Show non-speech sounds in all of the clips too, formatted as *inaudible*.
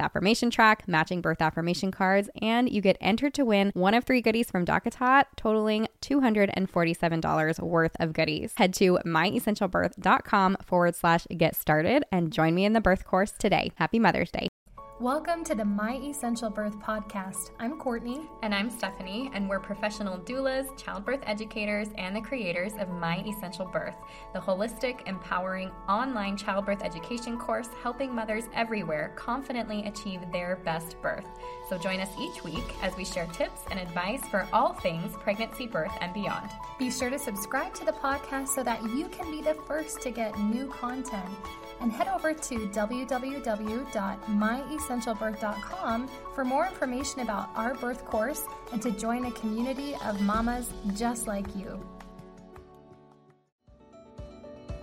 affirmation track, matching birth affirmation cards, and you get entered to win one of three goodies from DockATot, totaling $247 worth of goodies. Head to myessentialbirth.com forward slash get started and join me in the birth course today. Happy Mother's Day. Welcome to the My Essential Birth podcast. I'm Courtney. And I'm Stephanie, and we're professional doulas, childbirth educators, and the creators of My Essential Birth, the holistic, empowering online childbirth education course helping mothers everywhere confidently achieve their best birth. So join us each week as we share tips and advice for all things pregnancy, birth, and beyond. Be sure to subscribe to the podcast so that you can be the first to get new content and head over to www.myessentialbirth.com for more information about our birth course and to join a community of mamas just like you.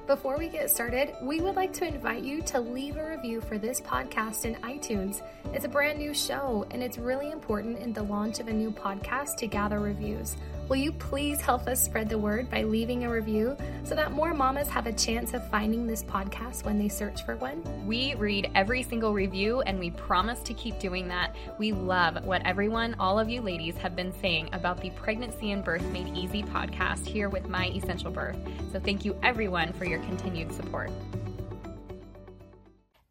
Before we get started, we would like to invite you to leave a review for this podcast in iTunes. It's a brand new show, and it's really important in the launch of a new podcast to gather reviews. Will you please help us spread the word by leaving a review so that more mamas have a chance of finding this podcast when they search for one? We read every single review and we promise to keep doing that. We love what everyone, all of you ladies, have been saying about the Pregnancy and Birth Made Easy podcast here with My Essential Birth. So thank you everyone for your continued support.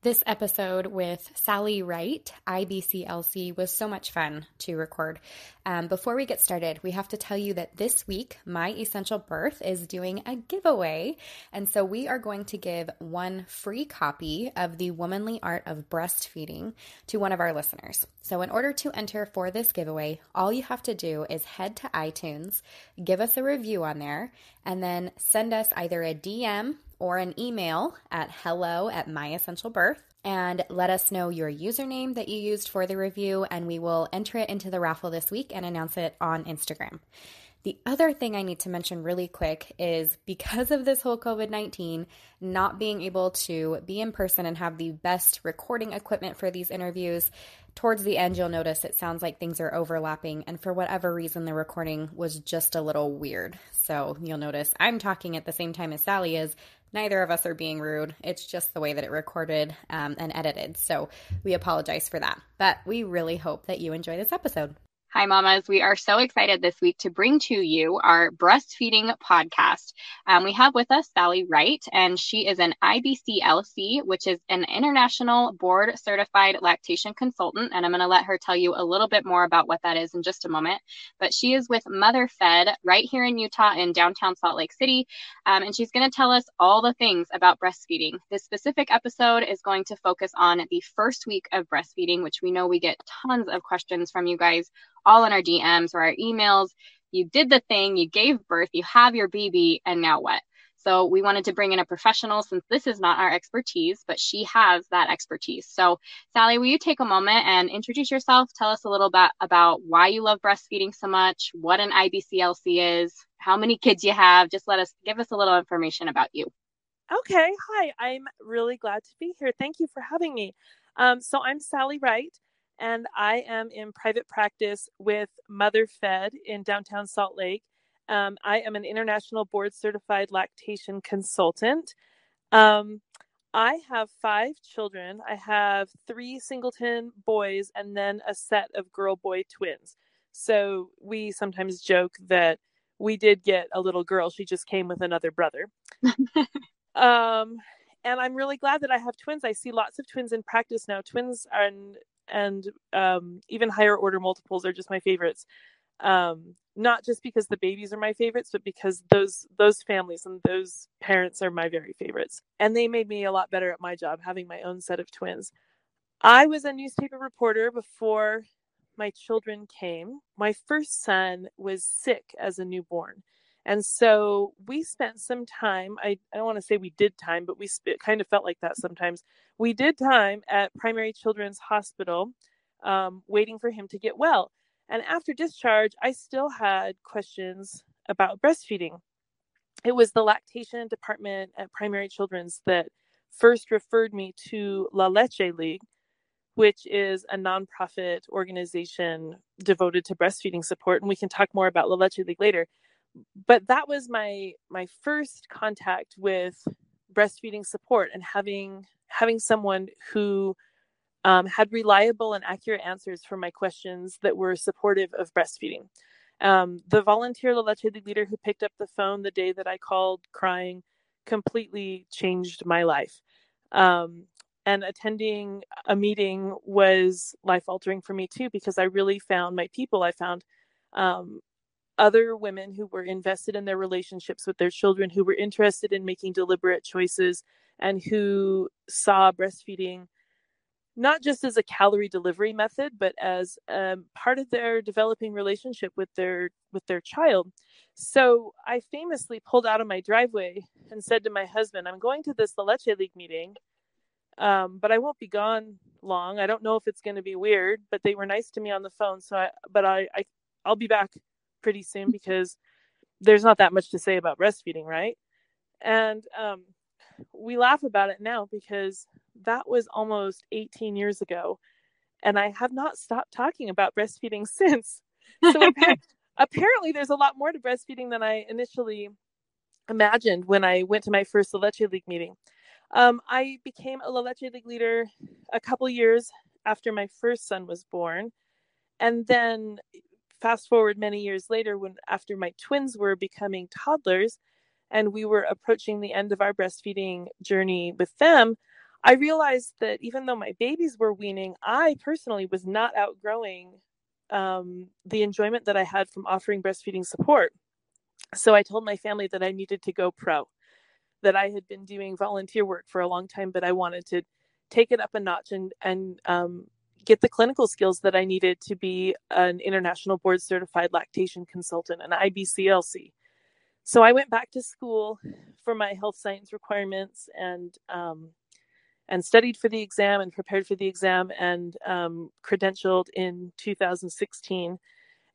This episode with Sally Wright, IBCLC, was so much fun to record. Um, before we get started, we have to tell you that this week, My Essential Birth is doing a giveaway. And so we are going to give one free copy of The Womanly Art of Breastfeeding to one of our listeners. So, in order to enter for this giveaway, all you have to do is head to iTunes, give us a review on there, and then send us either a DM or an email at hello at my essential birth and let us know your username that you used for the review and we will enter it into the raffle this week and announce it on Instagram. The other thing I need to mention really quick is because of this whole COVID 19, not being able to be in person and have the best recording equipment for these interviews, towards the end, you'll notice it sounds like things are overlapping. And for whatever reason, the recording was just a little weird. So you'll notice I'm talking at the same time as Sally is. Neither of us are being rude. It's just the way that it recorded um, and edited. So we apologize for that. But we really hope that you enjoy this episode. Hi, mamas. We are so excited this week to bring to you our breastfeeding podcast. Um, we have with us Sally Wright, and she is an IBCLC, which is an international board certified lactation consultant. And I'm going to let her tell you a little bit more about what that is in just a moment. But she is with Mother Fed right here in Utah in downtown Salt Lake City. Um, and she's going to tell us all the things about breastfeeding. This specific episode is going to focus on the first week of breastfeeding, which we know we get tons of questions from you guys all in our DMs or our emails. You did the thing, you gave birth, you have your baby, and now what? So we wanted to bring in a professional since this is not our expertise, but she has that expertise. So Sally, will you take a moment and introduce yourself? Tell us a little bit about why you love breastfeeding so much, what an IBCLC is, how many kids you have. Just let us give us a little information about you. Okay. Hi. I'm really glad to be here. Thank you for having me. Um, so I'm Sally Wright and I am in private practice with Mother Fed in downtown Salt Lake. Um, I am an international board certified lactation consultant. Um, I have five children. I have three singleton boys and then a set of girl boy twins. So we sometimes joke that we did get a little girl. She just came with another brother. *laughs* um, and I'm really glad that I have twins. I see lots of twins in practice now. Twins are and um, even higher order multiples are just my favorites. Um, not just because the babies are my favorites, but because those those families and those parents are my very favorites, and they made me a lot better at my job having my own set of twins. I was a newspaper reporter before my children came. My first son was sick as a newborn, And so we spent some time, I, I don't want to say we did time, but we sp- kind of felt like that sometimes. We did time at Primary Children's Hospital um, waiting for him to get well. And after discharge, I still had questions about breastfeeding. It was the lactation department at Primary Children's that first referred me to La Leche League, which is a nonprofit organization devoted to breastfeeding support. And we can talk more about La Leche League later but that was my my first contact with breastfeeding support and having having someone who um, had reliable and accurate answers for my questions that were supportive of breastfeeding. Um, the volunteer La Leche leader who picked up the phone the day that I called crying completely changed my life. Um, and attending a meeting was life altering for me too because I really found my people. I found um, other women who were invested in their relationships with their children, who were interested in making deliberate choices, and who saw breastfeeding not just as a calorie delivery method, but as um, part of their developing relationship with their with their child. So I famously pulled out of my driveway and said to my husband, "I'm going to this La Leche League meeting, um, but I won't be gone long. I don't know if it's going to be weird, but they were nice to me on the phone. So I, but I, I I'll be back pretty soon because there's not that much to say about breastfeeding, right? And um, we laugh about it now because that was almost 18 years ago. And I have not stopped talking about breastfeeding *laughs* since. So *laughs* apparently, there's a lot more to breastfeeding than I initially imagined when I went to my first La Leche League meeting. Um, I became a La Leche League leader a couple years after my first son was born. And then fast forward many years later when after my twins were becoming toddlers and we were approaching the end of our breastfeeding journey with them i realized that even though my babies were weaning i personally was not outgrowing um, the enjoyment that i had from offering breastfeeding support. So i told my family that i needed to go pro that i had been doing volunteer work for a long time but i wanted to take it up a notch and and um, get the clinical skills that I needed to be an international board certified lactation consultant, an IBCLC. So I went back to school for my health science requirements and um, and studied for the exam and prepared for the exam and um, credentialed in 2016.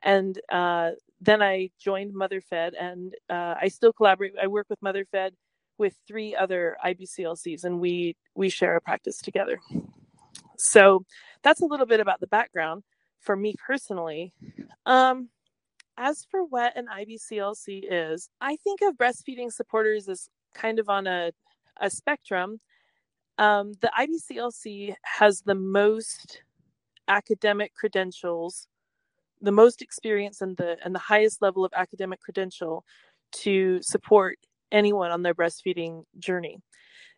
And uh, then I joined MotherFed, and uh, I still collaborate. I work with MotherFed with three other IBCLCs, and we we share a practice together. So that's a little bit about the background for me personally. Um, as for what an IBCLC is, I think of breastfeeding supporters as kind of on a, a spectrum. Um, the IBCLC has the most academic credentials, the most experience, and the and the highest level of academic credential to support anyone on their breastfeeding journey.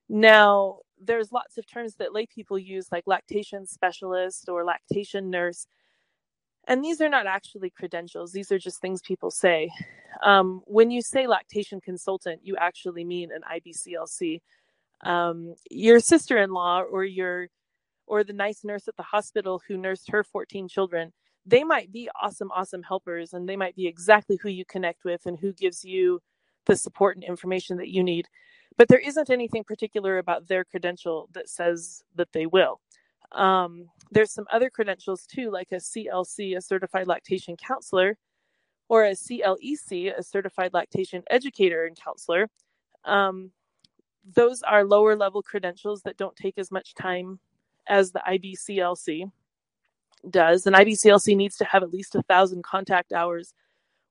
Now, there's lots of terms that lay people use, like lactation specialist or lactation nurse. And these are not actually credentials, these are just things people say. Um, when you say lactation consultant, you actually mean an IBCLC. Um, your sister in law or your or the nice nurse at the hospital who nursed her 14 children, they might be awesome, awesome helpers, and they might be exactly who you connect with and who gives you the support and information that you need but there isn't anything particular about their credential that says that they will. Um, there's some other credentials too, like a CLC, a certified lactation counselor, or a CLEC, a certified lactation educator and counselor. Um, those are lower level credentials that don't take as much time as the IBCLC does. An IBCLC needs to have at least a thousand contact hours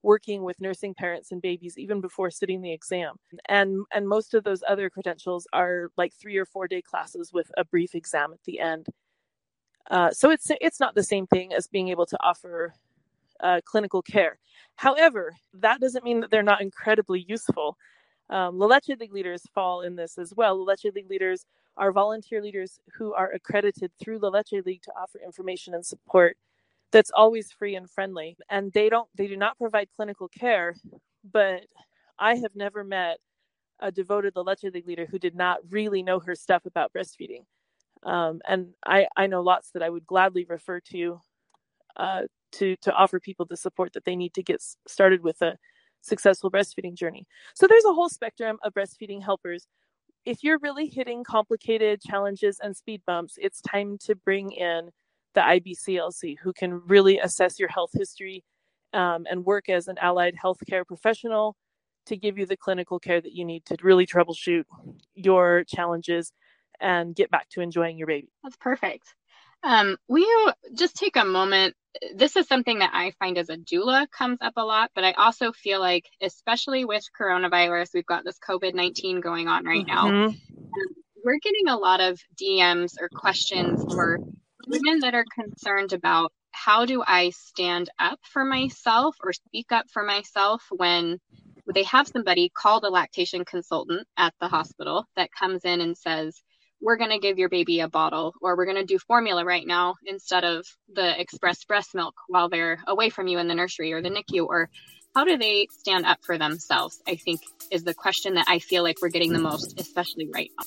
working with nursing parents and babies even before sitting the exam. And and most of those other credentials are like three or four day classes with a brief exam at the end. Uh, so it's it's not the same thing as being able to offer uh, clinical care. However, that doesn't mean that they're not incredibly useful. Um, La Leche League leaders fall in this as well. La Leche League leaders are volunteer leaders who are accredited through La Leche League to offer information and support that's always free and friendly and they don't they do not provide clinical care but i have never met a devoted La Leche League leader who did not really know her stuff about breastfeeding um, and I, I know lots that i would gladly refer to uh, to to offer people the support that they need to get started with a successful breastfeeding journey. So there's a whole spectrum of breastfeeding helpers. If you're really hitting complicated challenges and speed bumps, it's time to bring in the IBCLC who can really assess your health history um, and work as an allied healthcare professional to give you the clinical care that you need to really troubleshoot your challenges and get back to enjoying your baby. That's perfect. Um, will you just take a moment? This is something that I find as a doula comes up a lot, but I also feel like, especially with coronavirus, we've got this COVID 19 going on right now. Mm-hmm. Um, we're getting a lot of DMs or questions for women that are concerned about how do I stand up for myself or speak up for myself when they have somebody called a lactation consultant at the hospital that comes in and says, we're going to give your baby a bottle or we're going to do formula right now instead of the express breast milk while they're away from you in the nursery or the NICU or how do they stand up for themselves i think is the question that i feel like we're getting the most especially right now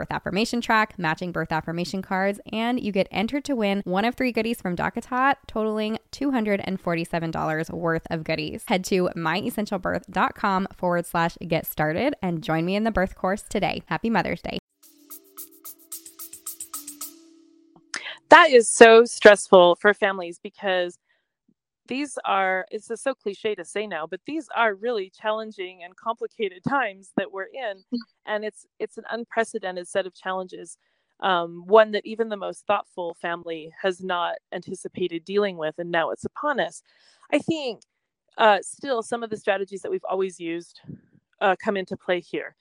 affirmation track, matching birth affirmation cards, and you get entered to win one of three goodies from DockATot, totaling $247 worth of goodies. Head to myessentialbirth.com forward slash get started and join me in the birth course today. Happy Mother's Day. That is so stressful for families because these are it's just so cliche to say now but these are really challenging and complicated *laughs* times that we're in and it's it's an unprecedented set of challenges um, one that even the most thoughtful family has not anticipated dealing with and now it's upon us. I think uh, still some of the strategies that we've always used uh, come into play here.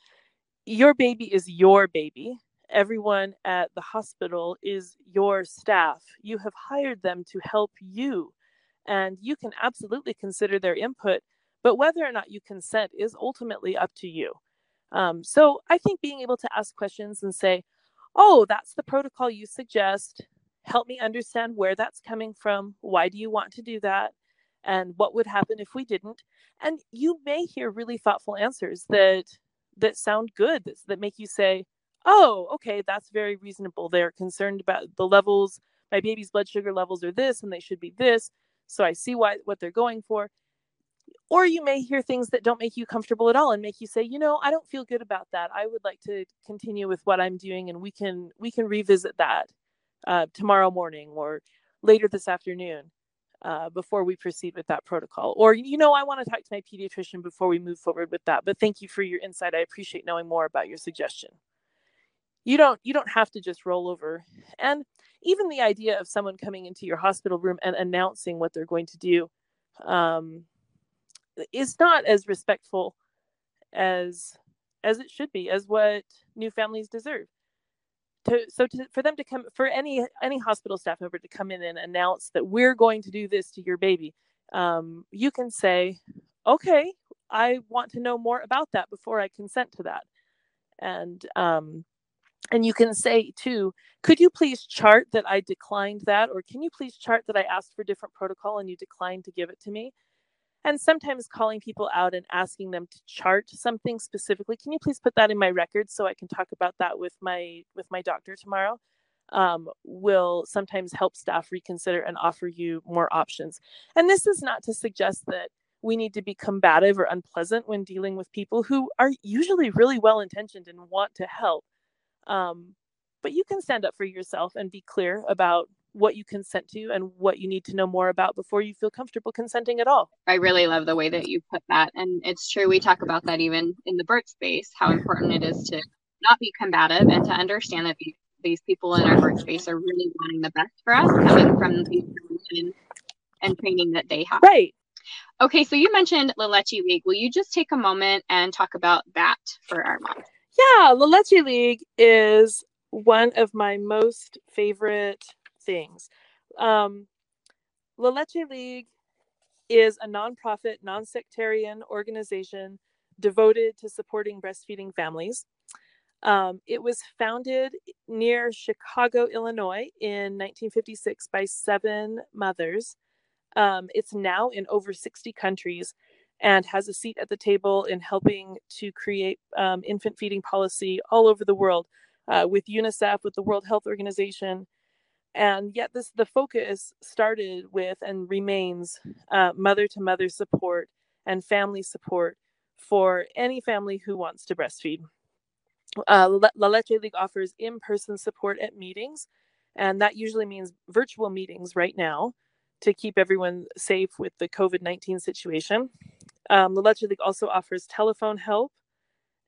Your baby is your baby. Everyone at the hospital is your staff. You have hired them to help you and you can absolutely consider their input but whether or not you consent is ultimately up to you. Um, so i think being able to ask questions and say oh that's the protocol you suggest. Help me understand where that's coming from. Why do you want to do that? And what would happen if we didn't? And you may hear really thoughtful answers that that sound good that, that make you say oh okay that's very reasonable. They're concerned about the levels. My baby's blood sugar levels are this and they should be this so I see why what they're going for. Or you may hear things that don't make you comfortable at all and make you say, you know, I don't feel good about that. I would like to continue with what I'm doing, and we can we can revisit that uh, tomorrow morning or later this afternoon uh, before we proceed with that protocol. Or you know, I want to talk to my pediatrician before we move forward with that. But thank you for your insight. I appreciate knowing more about your suggestion. You don't you don't have to just roll over and even the idea of someone coming into your hospital room and announcing what they're going to do um, is not as respectful as as it should be as what new families deserve. To so to, for them to come for any any hospital staff member to come in and announce that we're going to do this to your baby um, you can say okay i want to know more about that before i consent to that. And um, and you can say too could you please chart that i declined that? Or can you please chart that i asked for different protocol and you declined to give it to me? And sometimes calling people out and asking them to chart something specifically can you please put that in my record so i can talk about that with my with my doctor tomorrow? Um, will sometimes help staff reconsider and offer you more options. And this is not to suggest that we need to be combative or unpleasant when dealing with people who are usually really well intentioned and want to help um, but you can stand up for yourself and be clear about what you consent to and what you need to know more about before you feel comfortable consenting at all. I really love the way that you put that. And it's true, we talk about that even in the birth space, how important it is to not be combative and to understand that these, these people in our birth space are really wanting the best for us coming from the information and training that they have. Right. Okay, so you mentioned La Leche League. Will you just take a moment and talk about that for our moms? Yeah, La Leche League is one of my most favorite things. Um, La Leche League is a nonprofit, non sectarian organization devoted to supporting breastfeeding families. Um, it was founded near Chicago, Illinois in 1956 by seven mothers. Um, it's now in over 60 countries and has a seat at the table in helping to create um, infant feeding policy all over the world uh, with UNICEF, with the World Health Organization. And yet, this the focus started with and remains mother to mother support and family support for any family who wants to breastfeed. Uh, La Leche League offers in person support at meetings, and that usually means virtual meetings right now to keep everyone safe with the COVID 19 situation. Um, La Leche League also offers telephone help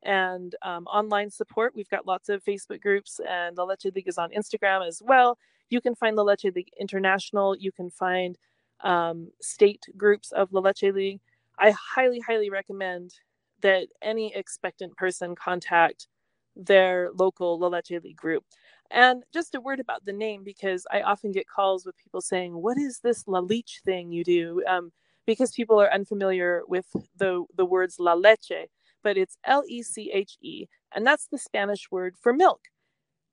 and um, online support. We've got lots of Facebook groups, and La Leche League is on Instagram as well. You can find La Leche League International. You can find um, state groups of La Leche League. I highly, highly recommend that any expectant person contact their local La Leche League group. And just a word about the name, because I often get calls with people saying, What is this La Leche thing you do? Um, because people are unfamiliar with the, the words La Leche, but it's L E C H E, and that's the Spanish word for milk.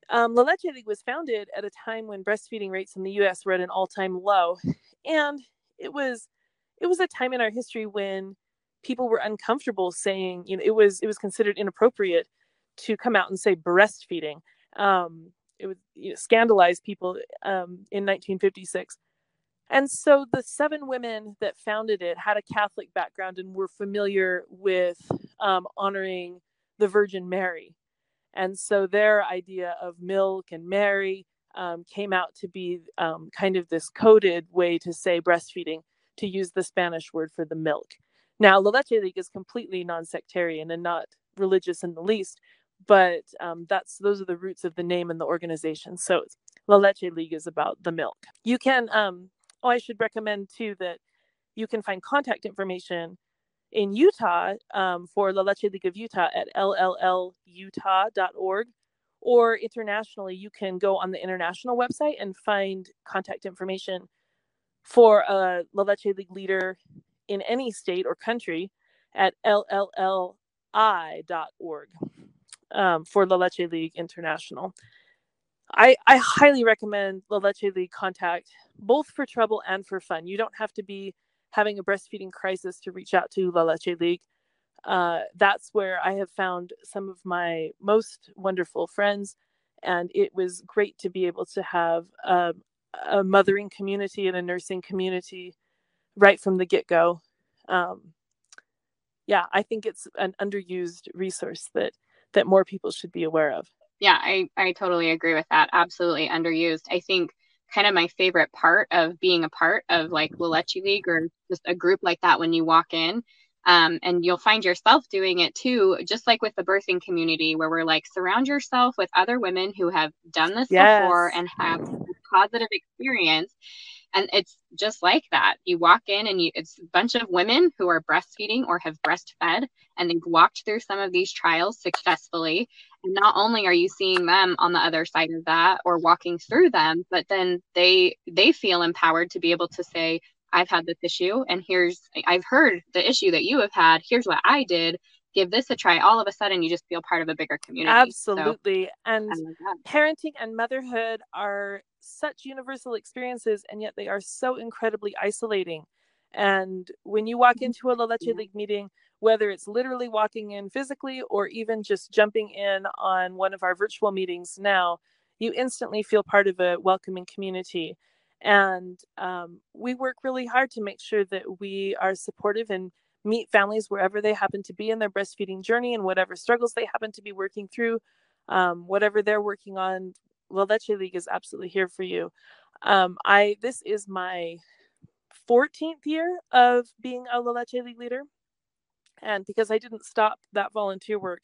Um, La Leche League was founded at a time when breastfeeding rates in the U.S. were at an all-time low, and it was it was a time in our history when people were uncomfortable saying, you know, it was it was considered inappropriate to come out and say breastfeeding. Um, it would you know, scandalize people um, in 1956. And so the seven women that founded it had a Catholic background and were familiar with um, honoring the Virgin Mary. And so their idea of milk and Mary um, came out to be um, kind of this coded way to say breastfeeding, to use the Spanish word for the milk. Now, La Leche League is completely non sectarian and not religious in the least, but um, that's those are the roots of the name and the organization. So La Leche League is about the milk. You can um, oh, I should recommend too that you can find contact information in Utah um, for La Leche League of Utah at lllutah.org, or internationally, you can go on the international website and find contact information for a La Leche League leader in any state or country at llli.org um, for La Leche League International. I, I highly recommend La Leche League contact both for trouble and for fun. You don't have to be having a breastfeeding crisis to reach out to La Leche League. Uh, that's where I have found some of my most wonderful friends, and it was great to be able to have a, a mothering community and a nursing community right from the get go. Um, yeah, I think it's an underused resource that that more people should be aware of. Yeah, I, I totally agree with that. Absolutely underused. I think kind of my favorite part of being a part of like La Leche League or just a group like that when you walk in. Um, and you'll find yourself doing it too, just like with the birthing community, where we're like, surround yourself with other women who have done this yes. before and have positive experience and it's just like that you walk in and you it's a bunch of women who are breastfeeding or have breastfed and they've walked through some of these trials successfully and not only are you seeing them on the other side of that or walking through them but then they they feel empowered to be able to say i've had this issue and here's i've heard the issue that you have had. Here's what i did. Give this a try. All of a sudden you just feel part of a bigger community. Absolutely. So, and parenting and motherhood are such universal experiences and yet they are so incredibly isolating. And when you walk mm-hmm. into a La Leche League meeting, whether it's literally walking in physically or even just jumping in on one of our virtual meetings now, you instantly feel part of a welcoming community. And um, we work really hard to make sure that we are supportive and meet families wherever they happen to be in their breastfeeding journey and whatever struggles they happen to be working through, um, whatever they're working on. La Leche League is absolutely here for you. Um, I this is my 14th year of being a La Leche League leader, and because I didn't stop that volunteer work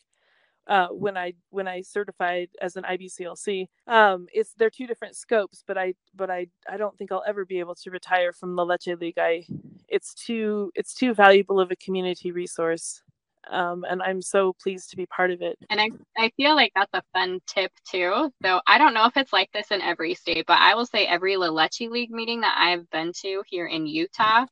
uh, when I when I certified as an IBCLC. Um, it's they're two different scopes, but I but I I don't think I'll ever be able to retire from the Leche League. I it's too it's too valuable of a community resource um, and I'm so pleased to be part of it. And I, I feel like that's a fun tip too. So I don't know if it's like this in every state, but I will say every La Leche League meeting that I've been to here in Utah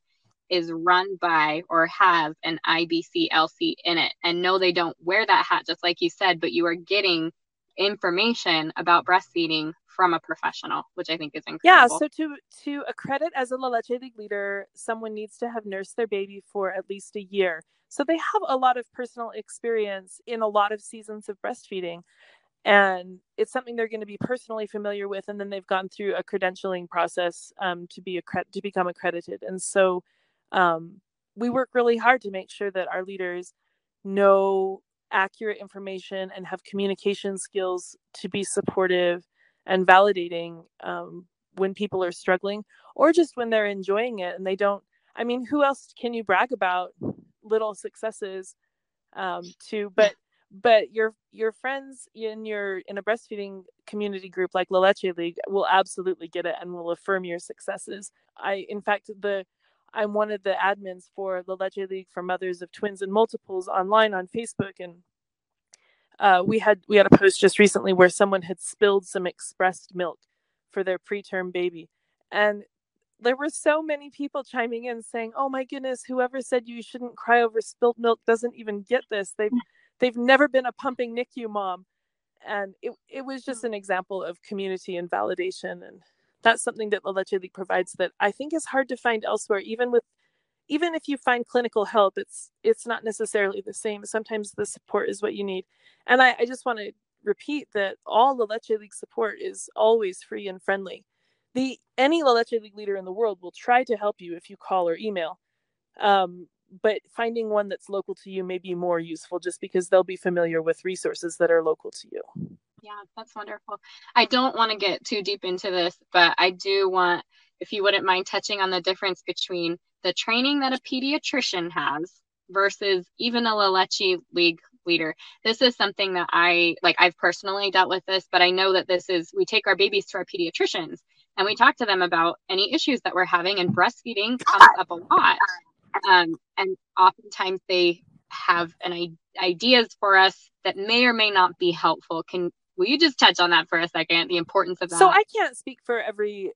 is run by or has an IBCLC in it. And no, they don't wear that hat, just like you said, but you are getting information about breastfeeding from a professional, which I think is incredible. Yeah. So to to accredit as a La Leche League leader, someone needs to have nursed their baby for at least a year. So they have a lot of personal experience in a lot of seasons of breastfeeding. And it's something they're going to be personally familiar with, and then they've gone through a credentialing process um, to be accred- to become accredited. And so, um, we work really hard to make sure that our leaders know accurate information and have communication skills to be supportive and validating um, when people are struggling or just when they're enjoying it and they don't i mean who else can you brag about little successes um, to but but your your friends in your in a breastfeeding community group like La Leche League will absolutely get it and will affirm your successes. I in fact the I'm one of the admins for the Leche League for mothers of twins and multiples online on Facebook and uh, we had we had a post just recently where someone had spilled some expressed milk for their preterm baby. And there were so many people chiming in saying oh my goodness whoever said you shouldn't cry over spilled milk doesn't even get this. They've they've never been a pumping nicu mom. And it, it was just an example of community and validation and that's something that La Leche League provides that I think is hard to find elsewhere even with even if you find clinical help it's it's not necessarily the same sometimes the support is what you need and I, I just want to repeat that all La Leche League support is always free and friendly. The any La Leche League leader in the world will try to help you if you call or email. Um, but finding one that's local to you may be more useful just because they'll be familiar with resources that are local to you. Yeah, that's wonderful. I don't want to get too deep into this, but I do want, if you wouldn't mind touching on the difference between the training that a pediatrician has versus even a La Leche League leader. This is something that I like, I've personally dealt with this, but I know that this is, we take our babies to our pediatricians and we talk to them about any issues that we're having, and breastfeeding comes up a lot. Um, and oftentimes they have an ideas for us that may or may not be helpful. Can will you just touch on that for a second? The importance of that. So I can't speak for every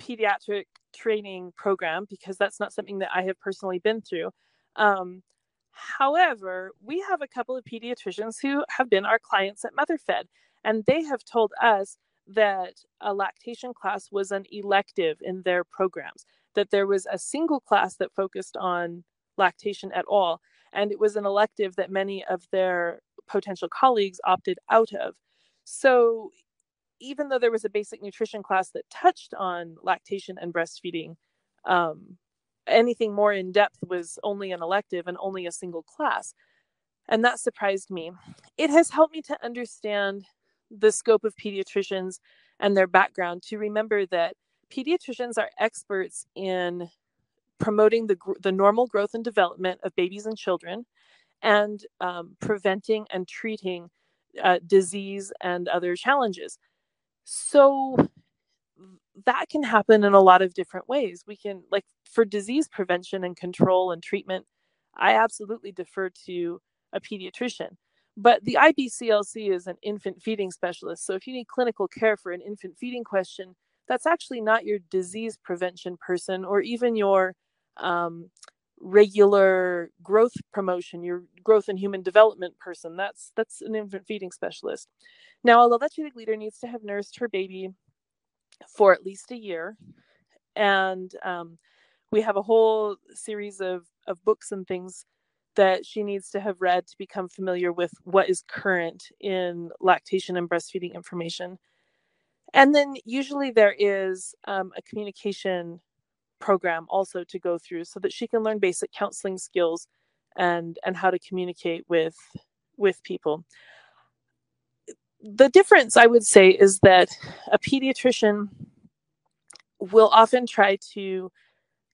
pediatric training program because that's not something that I have personally been through. Um, However, we have a couple of pediatricians who have been our clients at MotherFed, and they have told us that a lactation class was an elective in their programs, that there was a single class that focused on lactation at all, and it was an elective that many of their potential colleagues opted out of. So, even though there was a basic nutrition class that touched on lactation and breastfeeding, um, anything more in depth was only an elective and only a single class. And that surprised me. It has helped me to understand the scope of pediatricians and their background to remember that pediatricians are experts in promoting the, the normal growth and development of babies and children and um, preventing and treating uh, disease and other challenges. So that can happen in a lot of different ways. We can, like, for disease prevention and control and treatment, I absolutely defer to a pediatrician. But the IBCLC is an infant feeding specialist. So if you need clinical care for an infant feeding question, that's actually not your disease prevention person or even your um, regular growth promotion, your growth and human development person. That's that's an infant feeding specialist. Now, a La Leche leader needs to have nursed her baby for at least a year. And um, we have a whole series of, of books and things that she needs to have read to become familiar with what is current in lactation and breastfeeding information. And then usually there is um, a communication program also to go through so that she can learn basic counseling skills and and how to communicate with with people the difference I would say is that a pediatrician will often try to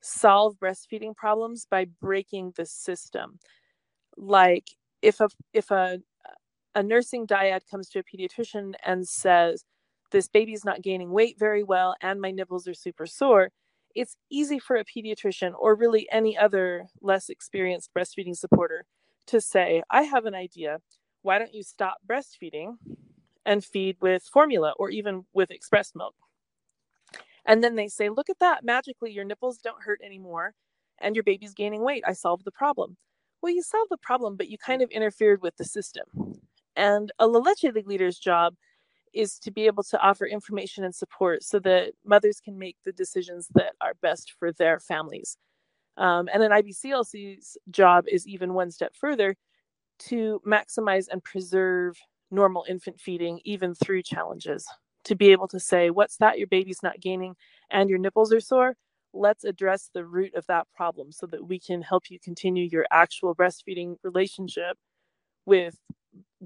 solve breastfeeding problems by breaking the system. Like if a if a a nursing dyad comes to a pediatrician and says this baby's not gaining weight very well and my nipples are super sore, it's easy for a pediatrician or really any other less experienced breastfeeding supporter to say, I have an idea. Why don't you stop breastfeeding and feed with formula or even with express milk? And then they say, Look at that. Magically, your nipples don't hurt anymore and your baby's gaining weight. I solved the problem. Well, you solved the problem, but you kind of interfered with the system. And a La Leche leader's job is to be able to offer information and support so that mothers can make the decisions that are best for their families. Um, and an IBCLC's job is even one step further to maximize and preserve normal infant feeding, even through challenges. To be able to say, What's that? Your baby's not gaining and your nipples are sore. Let's address the root of that problem so that we can help you continue your actual breastfeeding relationship with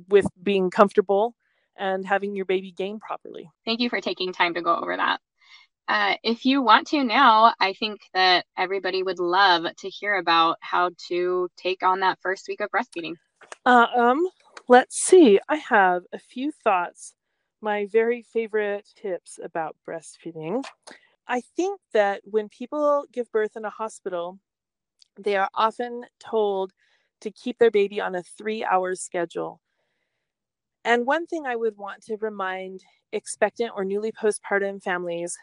with being comfortable and having your baby gain properly. Thank you for taking time to go over that. Uh, if you want to now, I think that everybody would love to hear about how to take on that first week of breastfeeding. Uh, um, let's see. I have a few thoughts. My very favorite tips about breastfeeding. I think that when people give birth in a hospital, they are often told to keep their baby on a three hour schedule. And one thing I would want to remind expectant or newly postpartum families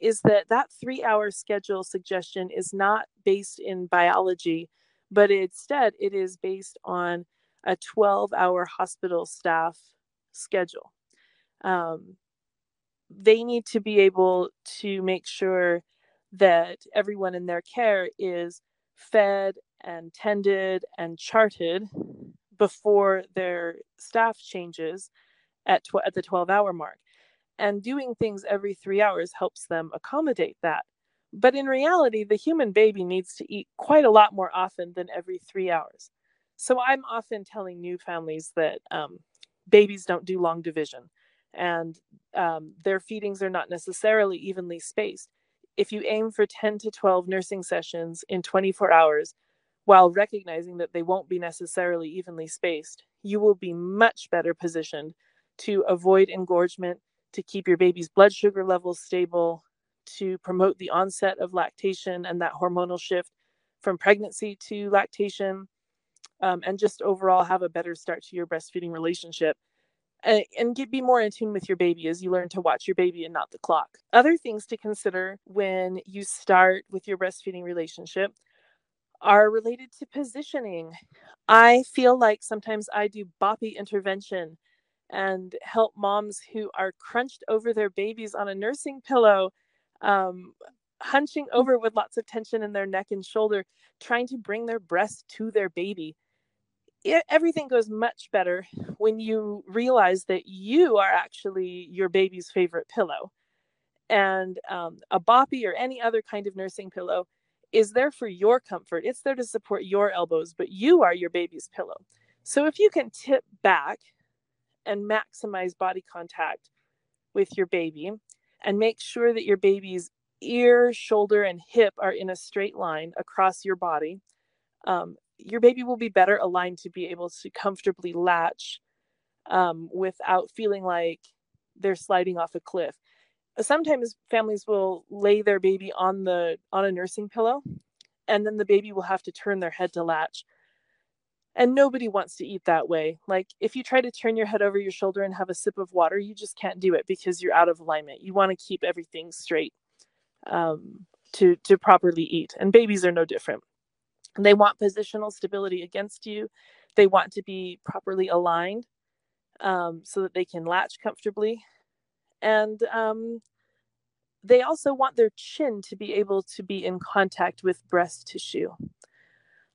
is that that three hour schedule suggestion is not based in biology, but instead it is based on a 12 hour hospital staff schedule. Um, they need to be able to make sure that everyone in their care is fed and tended and charted before their staff changes at, tw- at the 12 hour mark. And doing things every three hours helps them accommodate that. But in reality, the human baby needs to eat quite a lot more often than every three hours. So I'm often telling new families that um, babies don't do long division and um, their feedings are not necessarily evenly spaced. If you aim for 10 to 12 nursing sessions in 24 hours, while recognizing that they won't be necessarily evenly spaced, you will be much better positioned to avoid engorgement, to keep your baby's blood sugar levels stable, to promote the onset of lactation and that hormonal shift from pregnancy to lactation, um, and just overall have a better start to your breastfeeding relationship and, and get be more in tune with your baby as you learn to watch your baby and not the clock. Other things to consider when you start with your breastfeeding relationship are related to positioning. I feel like sometimes I do boppy intervention and help moms who are crunched over their babies on a nursing pillow, um, hunching over with lots of tension in their neck and shoulder, trying to bring their breast to their baby it, everything goes much better when you realize that you are actually your baby's favorite pillow. And um, a boppy or any other kind of nursing pillow is there for your comfort. It's there to support your elbows, but you are your baby's pillow. So if you can tip back and maximize body contact with your baby and make sure that your baby's ear, shoulder, and hip are in a straight line across your body, um, your baby will be better aligned to be able to comfortably latch um, without feeling like they're sliding off a cliff. Sometimes families will lay their baby on the on a nursing pillow, and then the baby will have to turn their head to latch. And nobody wants to eat that way. Like if you try to turn your head over your shoulder and have a sip of water, you just can't do it because you're out of alignment. You want to keep everything straight um, to to properly eat, and babies are no different. They want positional stability against you. They want to be properly aligned um, so that they can latch comfortably. And um, they also want their chin to be able to be in contact with breast tissue.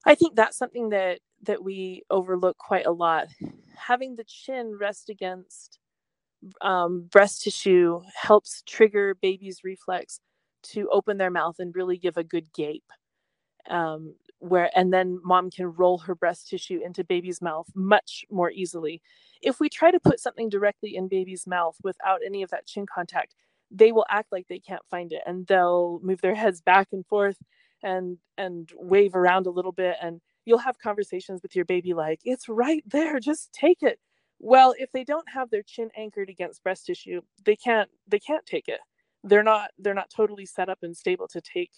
I think that's something that that we overlook quite a lot. Having the chin rest against um, breast tissue helps trigger baby's reflex to open their mouth and really give a good gape. Um, where and then mom can roll her breast tissue into baby's mouth much more easily. If we try to put something directly in baby's mouth without any of that chin contact they will act like they can't find it and they'll move their heads back and forth and and wave around a little bit and you'll have conversations with your baby like it's right there just take it. Well if they don't have their chin anchored against breast tissue they can't they can't take it. They're not they're not totally set up and stable to take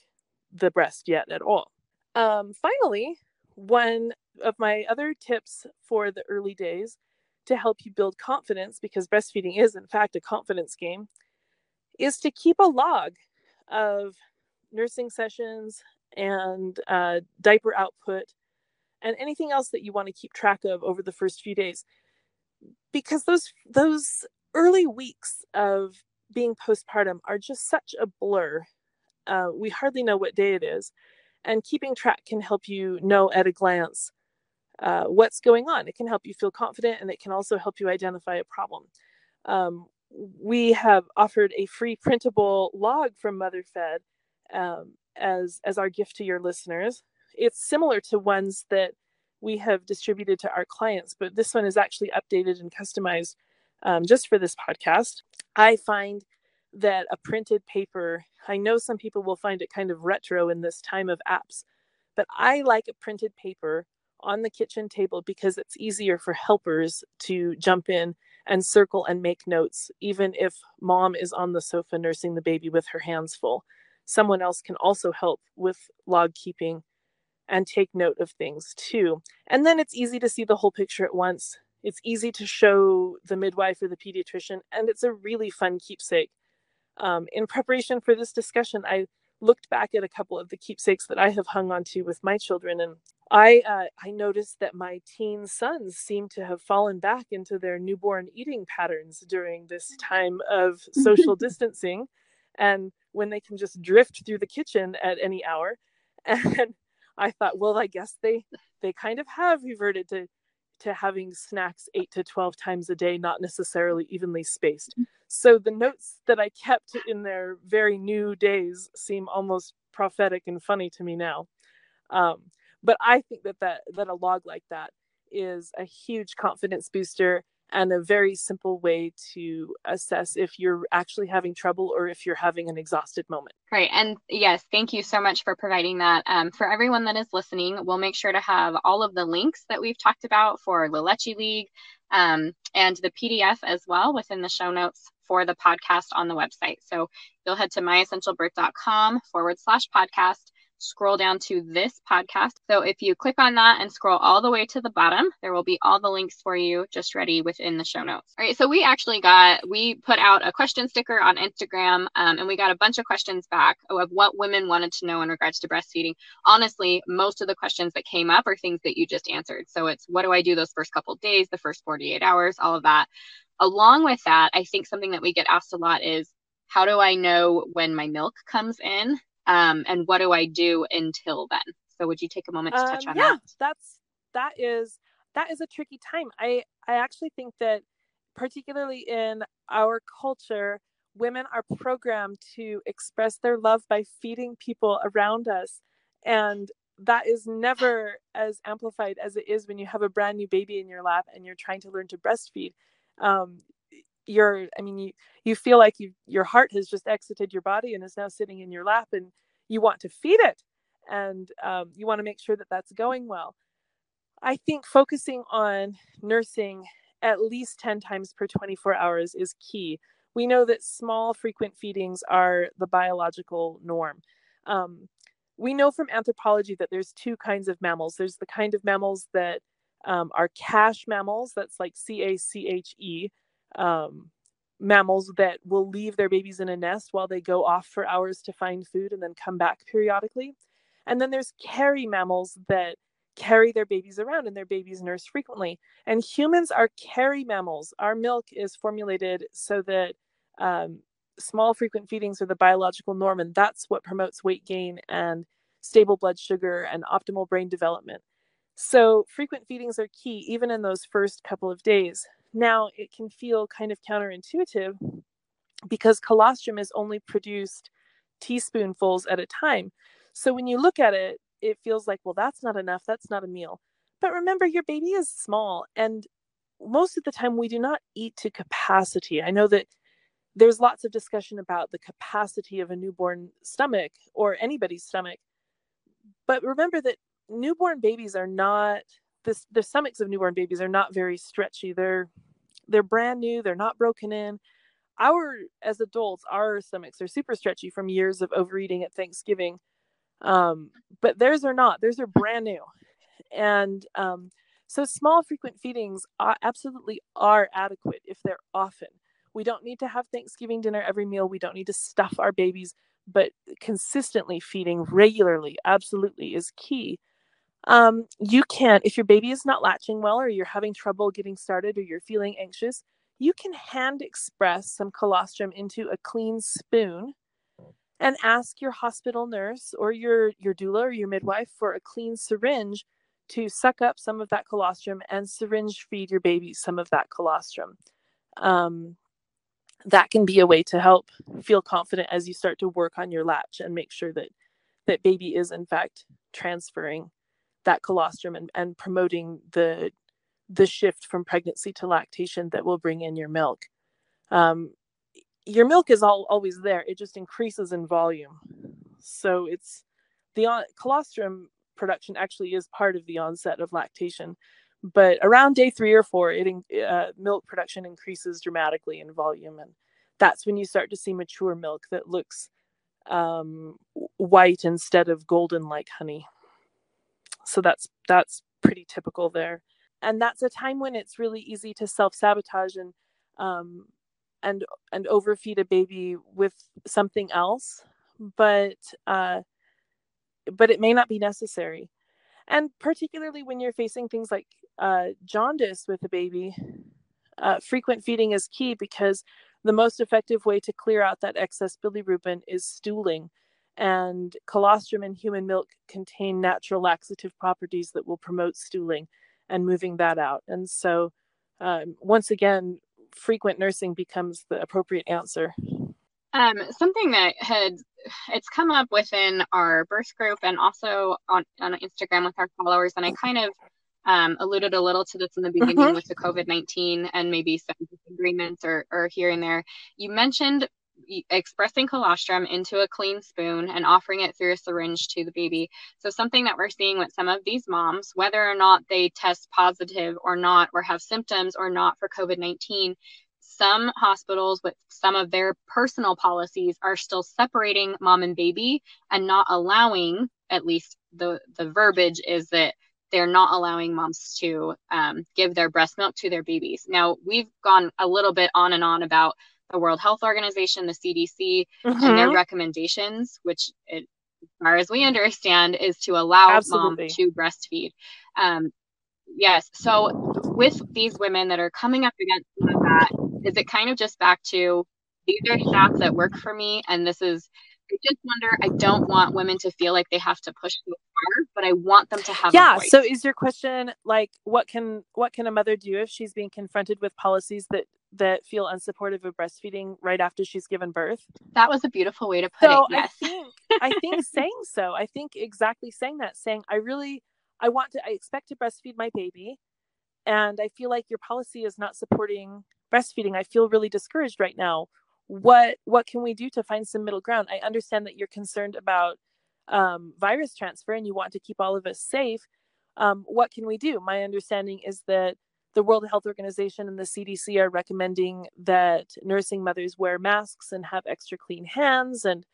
the breast yet at all um, finally, one of my other tips for the early days to help you build confidence, because breastfeeding is, in fact, a confidence game, is to keep a log of nursing sessions and uh, diaper output and anything else that you want to keep track of over the first few days. Because those those early weeks of being postpartum are just such a blur. Uh, we hardly know what day it is and keeping track can help you know at a glance uh, what's going on. It can help you feel confident and it can also help you identify a problem. Um, we have offered a free printable log from motherfed um, as as our gift to your listeners. It's similar to ones that we have distributed to our clients, but this one is actually updated and customized um, just for this podcast. I find that a printed paper, I know some people will find it kind of retro in this time of apps, but I like a printed paper on the kitchen table because it's easier for helpers to jump in and circle and make notes, even if mom is on the sofa nursing the baby with her hands full. Someone else can also help with log keeping and take note of things too. And then it's easy to see the whole picture at once. It's easy to show the midwife or the pediatrician, and it's a really fun keepsake. Um, in preparation for this discussion, I looked back at a couple of the keepsakes that I have hung onto with my children, and I uh, I noticed that my teen sons seem to have fallen back into their newborn eating patterns during this time of social *laughs* distancing, and when they can just drift through the kitchen at any hour, *laughs* and I thought, well, I guess they they kind of have reverted to to having snacks eight to twelve times a day, not necessarily evenly spaced. So the notes that I kept in their very new days seem almost prophetic and funny to me now. Um, but I think that that that a log like that is a huge confidence booster and a very simple way to assess if you're actually having trouble or if you're having an exhausted moment. Great. And yes, thank you so much for providing that. Um, for everyone that is listening, we'll make sure to have all of the links that we've talked about for La Leche League um, and the PDF as well within the show notes for the podcast on the website. So you'll head to myessentialbirth.com forward slash podcast scroll down to this podcast. So if you click on that and scroll all the way to the bottom, there will be all the links for you just ready within the show notes. All right. So we actually got, we put out a question sticker on Instagram um, and we got a bunch of questions back of what women wanted to know in regards to breastfeeding. Honestly, most of the questions that came up are things that you just answered. So it's what do I do those first couple days, the first 48 hours, all of that. Along with that, I think something that we get asked a lot is how do I know when my milk comes in? Um, and what do I do until then? So would you take a moment to touch um, on yeah, that? that's that is that is a tricky time. I I actually think that particularly in our culture, women are programmed to express their love by feeding people around us, and that is never as amplified as it is when you have a brand new baby in your lap and you're trying to learn to breastfeed. Um, you're i mean you you feel like you your heart has just exited your body and is now sitting in your lap and you want to feed it and um, you want to make sure that that's going well. I think focusing on nursing at least 10 times per 24 hours is key. We know that small frequent feedings are the biological norm. Um, we know from anthropology that there's two kinds of mammals. There's the kind of mammals that um, are cache mammals that's like c-a-c-h-e um, mammals that will leave their babies in a nest while they go off for hours to find food and then come back periodically. And then there's carry mammals that carry their babies around and their babies nurse frequently. And humans are carry mammals. Our milk is formulated so that um, small frequent feedings are the biological norm, and that's what promotes weight gain and stable blood sugar and optimal brain development. So, frequent feedings are key even in those first couple of days. Now, it can feel kind of counterintuitive because colostrum is only produced teaspoonfuls at a time. So when you look at it, it feels like, well, that's not enough. That's not a meal. But remember, your baby is small, and most of the time we do not eat to capacity. I know that there's lots of discussion about the capacity of a newborn stomach or anybody's stomach. But remember that newborn babies are not this the stomachs of newborn babies are not very stretchy. They're they're brand new. They're not broken in. Our as adults, our stomachs are super stretchy from years of overeating at Thanksgiving. Um, but theirs are not. Theirs are brand new. and um, so small frequent feedings are, absolutely are adequate if they're often. We don't need to have Thanksgiving dinner every meal. We don't need to stuff our babies, but consistently feeding regularly absolutely is key. Um, you can, if your baby is not latching well, or you're having trouble getting started, or you're feeling anxious, you can hand express some colostrum into a clean spoon and ask your hospital nurse or your, your doula or your midwife for a clean syringe to suck up some of that colostrum and syringe feed your baby some of that colostrum. Um, that can be a way to help feel confident as you start to work on your latch and make sure that that baby is in fact transferring that colostrum and, and promoting the the shift from pregnancy to lactation that will bring in your milk. Um, your milk is all always there; it just increases in volume. So it's the on, colostrum production actually is part of the onset of lactation, but around day three or four, it uh, milk production increases dramatically in volume, and that's when you start to see mature milk that looks um, white instead of golden like honey. So that's that's pretty typical there. And that's a time when it's really easy to self-sabotage and um, and and overfeed a baby with something else. But uh, but it may not be necessary. And particularly when you're facing things like uh, jaundice with a baby uh, frequent feeding is key because the most effective way to clear out that excess bilirubin is stooling and colostrum and human milk contain natural laxative properties that will promote stooling and moving that out. And so, um, once again, frequent nursing becomes the appropriate answer. Um, something that had it's come up within our birth group and also on, on Instagram with our followers, and I kind of um, alluded a little to this in the beginning mm-hmm. with the COVID 19 and maybe some disagreements or, or here and there. You mentioned expressing colostrum into a clean spoon and offering it through a syringe to the baby. So, something that we're seeing with some of these moms, whether or not they test positive or not, or have symptoms or not for COVID 19, some hospitals with some of their personal policies are still separating mom and baby and not allowing, at least the, the verbiage is that they're not allowing moms to um, give their breast milk to their babies. Now, we've gone a little bit on and on about the World Health Organization, the CDC, mm-hmm. and their mm-hmm. recommendations, which, it, as far as we understand, is to allow Absolutely. mom to breastfeed. Um, yes. So, with these women that are coming up against that, is it kind of just back to these are stats that work for me, and this is I just wonder. I don't want women to feel like they have to push so far, but I want them to have. Yeah. So, is your question like, what can what can a mother do if she's being confronted with policies that that feel unsupportive of breastfeeding right after she's given birth? That was a beautiful way to put so it. Yes. I think I think *laughs* saying so. I think exactly saying that, saying I really I want to I expect to breastfeed my baby and I feel like your policy is not supporting breastfeeding. I feel really discouraged right now what what can we do to find some middle ground i understand that you're concerned about um, virus transfer and you want to keep all of us safe um, what can we do my understanding is that the world health organization and the cdc are recommending that nursing mothers wear masks and have extra clean hands and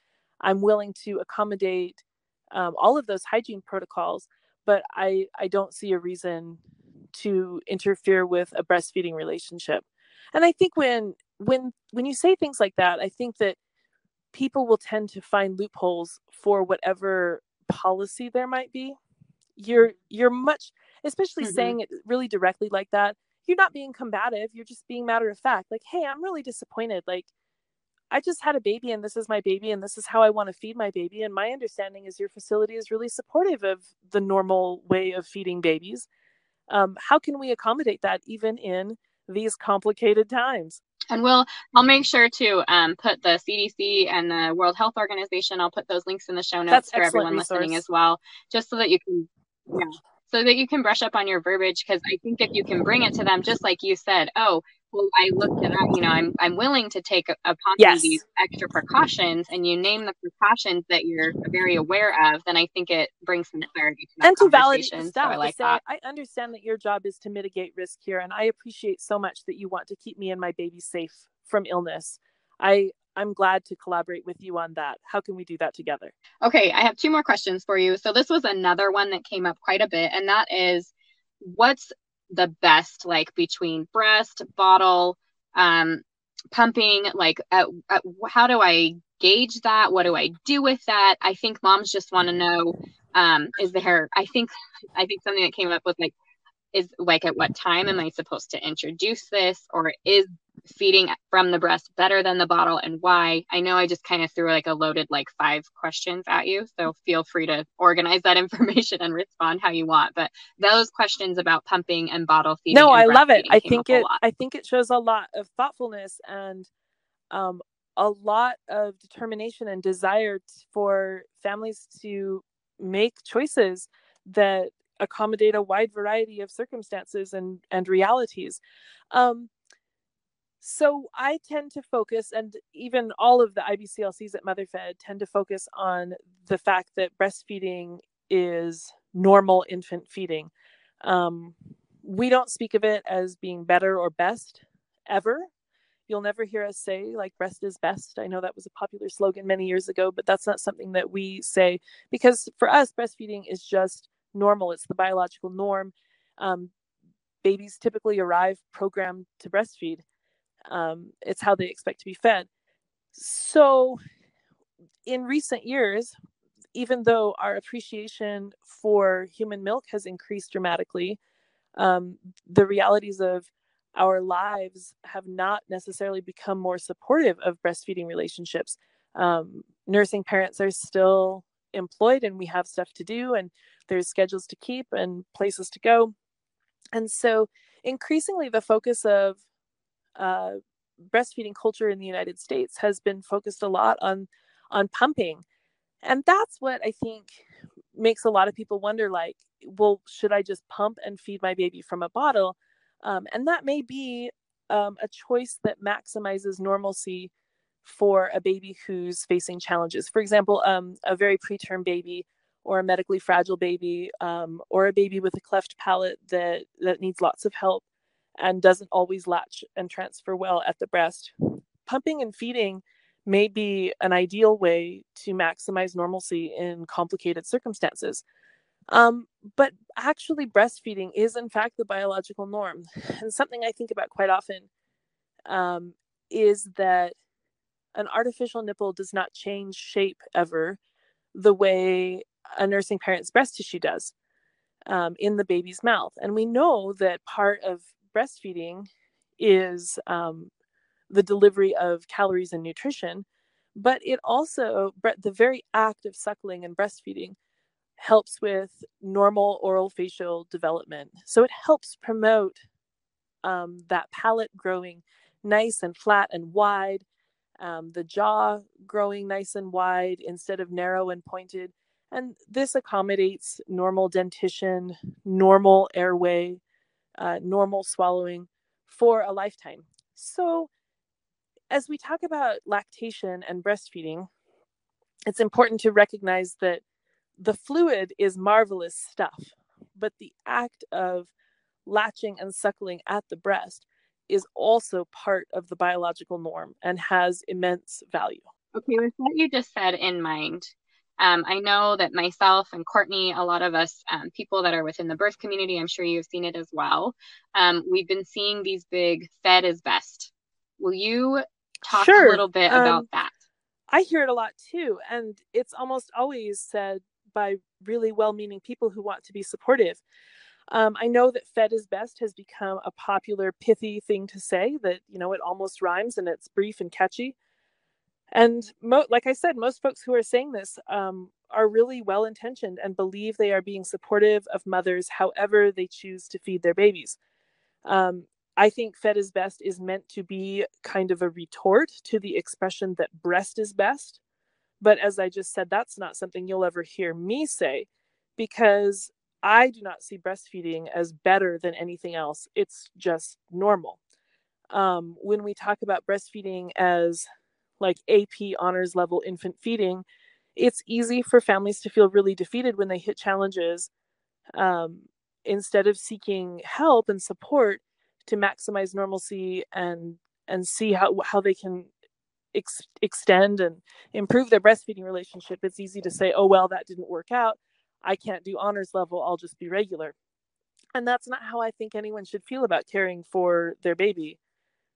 i'm willing to accommodate um, all of those hygiene protocols but i i don't see a reason to interfere with a breastfeeding relationship. And i think when when when you say things like that i think that people will tend to find loopholes for whatever policy there might be. You're you're much especially mm-hmm. saying it really directly like that you're not being combative you're just being matter of fact like hey i'm really disappointed like i just had a baby and this is my baby and this is how i want to feed my baby and my understanding is your facility is really supportive of the normal way of feeding babies um, how can we accommodate that even in these complicated times and we'll I'll make sure to um, put the CDC and the World Health Organization. I'll put those links in the show notes That's for everyone resource. listening as well, just so that you can yeah, so that you can brush up on your verbiage. Because I think if you can bring it to them, just like you said, oh, well, I looked at that, you know, I'm I'm willing to take upon yes. these extra precautions, and you name the precautions that you're very aware of, then I think it brings some clarity to and to validate the So I like say, that. I understand that your job is to mitigate risk here, and I appreciate so much that you want to keep me and my baby safe from illness. I I'm glad to collaborate with you on that. How can we do that together? Okay, I have two more questions for you. So this was another one that came up quite a bit, and that is what's the best like between breast, bottle, um, pumping? Like, at, at, how do I gauge that? What do I do with that? I think moms just want to know um, is there, I think, I think something that came up was like, is like at what time am I supposed to introduce this or is feeding from the breast better than the bottle and why? I know I just kind of threw like a loaded like five questions at you, so feel free to organize that *laughs* information and respond how you want. But those questions about pumping and bottle feeding. No, I love it. I think it I think it shows a lot of thoughtfulness and um, a lot of determination and desire for families to make choices that accommodate a wide variety of circumstances and and realities um, so I tend to focus, and even all of the IBCLCs at MotherFed tend to focus on the fact that breastfeeding is normal infant feeding. Um, we don't speak of it as being better or best ever. You'll never hear us say, like, breast is best. I know that was a popular slogan many years ago, but that's not something that we say because for us, breastfeeding is just normal. It's the biological norm. Um, babies typically arrive programmed to breastfeed. Um, it's how they expect to be fed. So, in recent years, even though our appreciation for human milk has increased dramatically, um, the realities of our lives have not necessarily become more supportive of breastfeeding relationships. Um, nursing parents are still employed and we have stuff to do, and there's schedules to keep and places to go. And so, increasingly, the focus of uh, breastfeeding culture in the United States has been focused a lot on on pumping, and that's what I think makes a lot of people wonder, like, well, should I just pump and feed my baby from a bottle? Um, and that may be um, a choice that maximizes normalcy for a baby who's facing challenges. For example, um, a very preterm baby or a medically fragile baby um, or a baby with a cleft palate that, that needs lots of help and doesn't always latch and transfer well at the breast. Pumping and feeding may be an ideal way to maximize normalcy in complicated circumstances. Um, but actually, breastfeeding is, in fact, the biological norm. And something I think about quite often um, is that an artificial nipple does not change shape ever the way a nursing parent's breast tissue does um, in the baby's mouth. And we know that part of breastfeeding is um, the delivery of calories and nutrition, but it also, the very act of suckling and breastfeeding helps with normal oral facial development. So it helps promote um, that palate growing nice and flat and wide, um, the jaw growing nice and wide instead of narrow and pointed. And this accommodates normal dentition, normal airway, uh, normal swallowing for a lifetime. So, as we talk about lactation and breastfeeding, it's important to recognize that the fluid is marvelous stuff, but the act of latching and suckling at the breast is also part of the biological norm and has immense value. Okay, with what you just said in mind, um, I know that myself and Courtney, a lot of us um, people that are within the birth community, I'm sure you've seen it as well. Um, we've been seeing these big fed is best. Will you talk sure. a little bit about um, that? I hear it a lot too. And it's almost always said by really well meaning people who want to be supportive. Um, I know that fed is best has become a popular pithy thing to say that, you know, it almost rhymes and it's brief and catchy. And mo- like I said, most folks who are saying this um, are really well intentioned and believe they are being supportive of mothers however they choose to feed their babies. Um, I think fed is best is meant to be kind of a retort to the expression that breast is best. But as I just said, that's not something you'll ever hear me say because I do not see breastfeeding as better than anything else. It's just normal. Um, when we talk about breastfeeding as like AP honors level infant feeding, it's easy for families to feel really defeated when they hit challenges. Um, instead of seeking help and support to maximize normalcy and and see how how they can ex- extend and improve their breastfeeding relationship, it's easy to say, oh, well, that didn't work out. I can't do honors level. I'll just be regular. And that's not how I think anyone should feel about caring for their baby,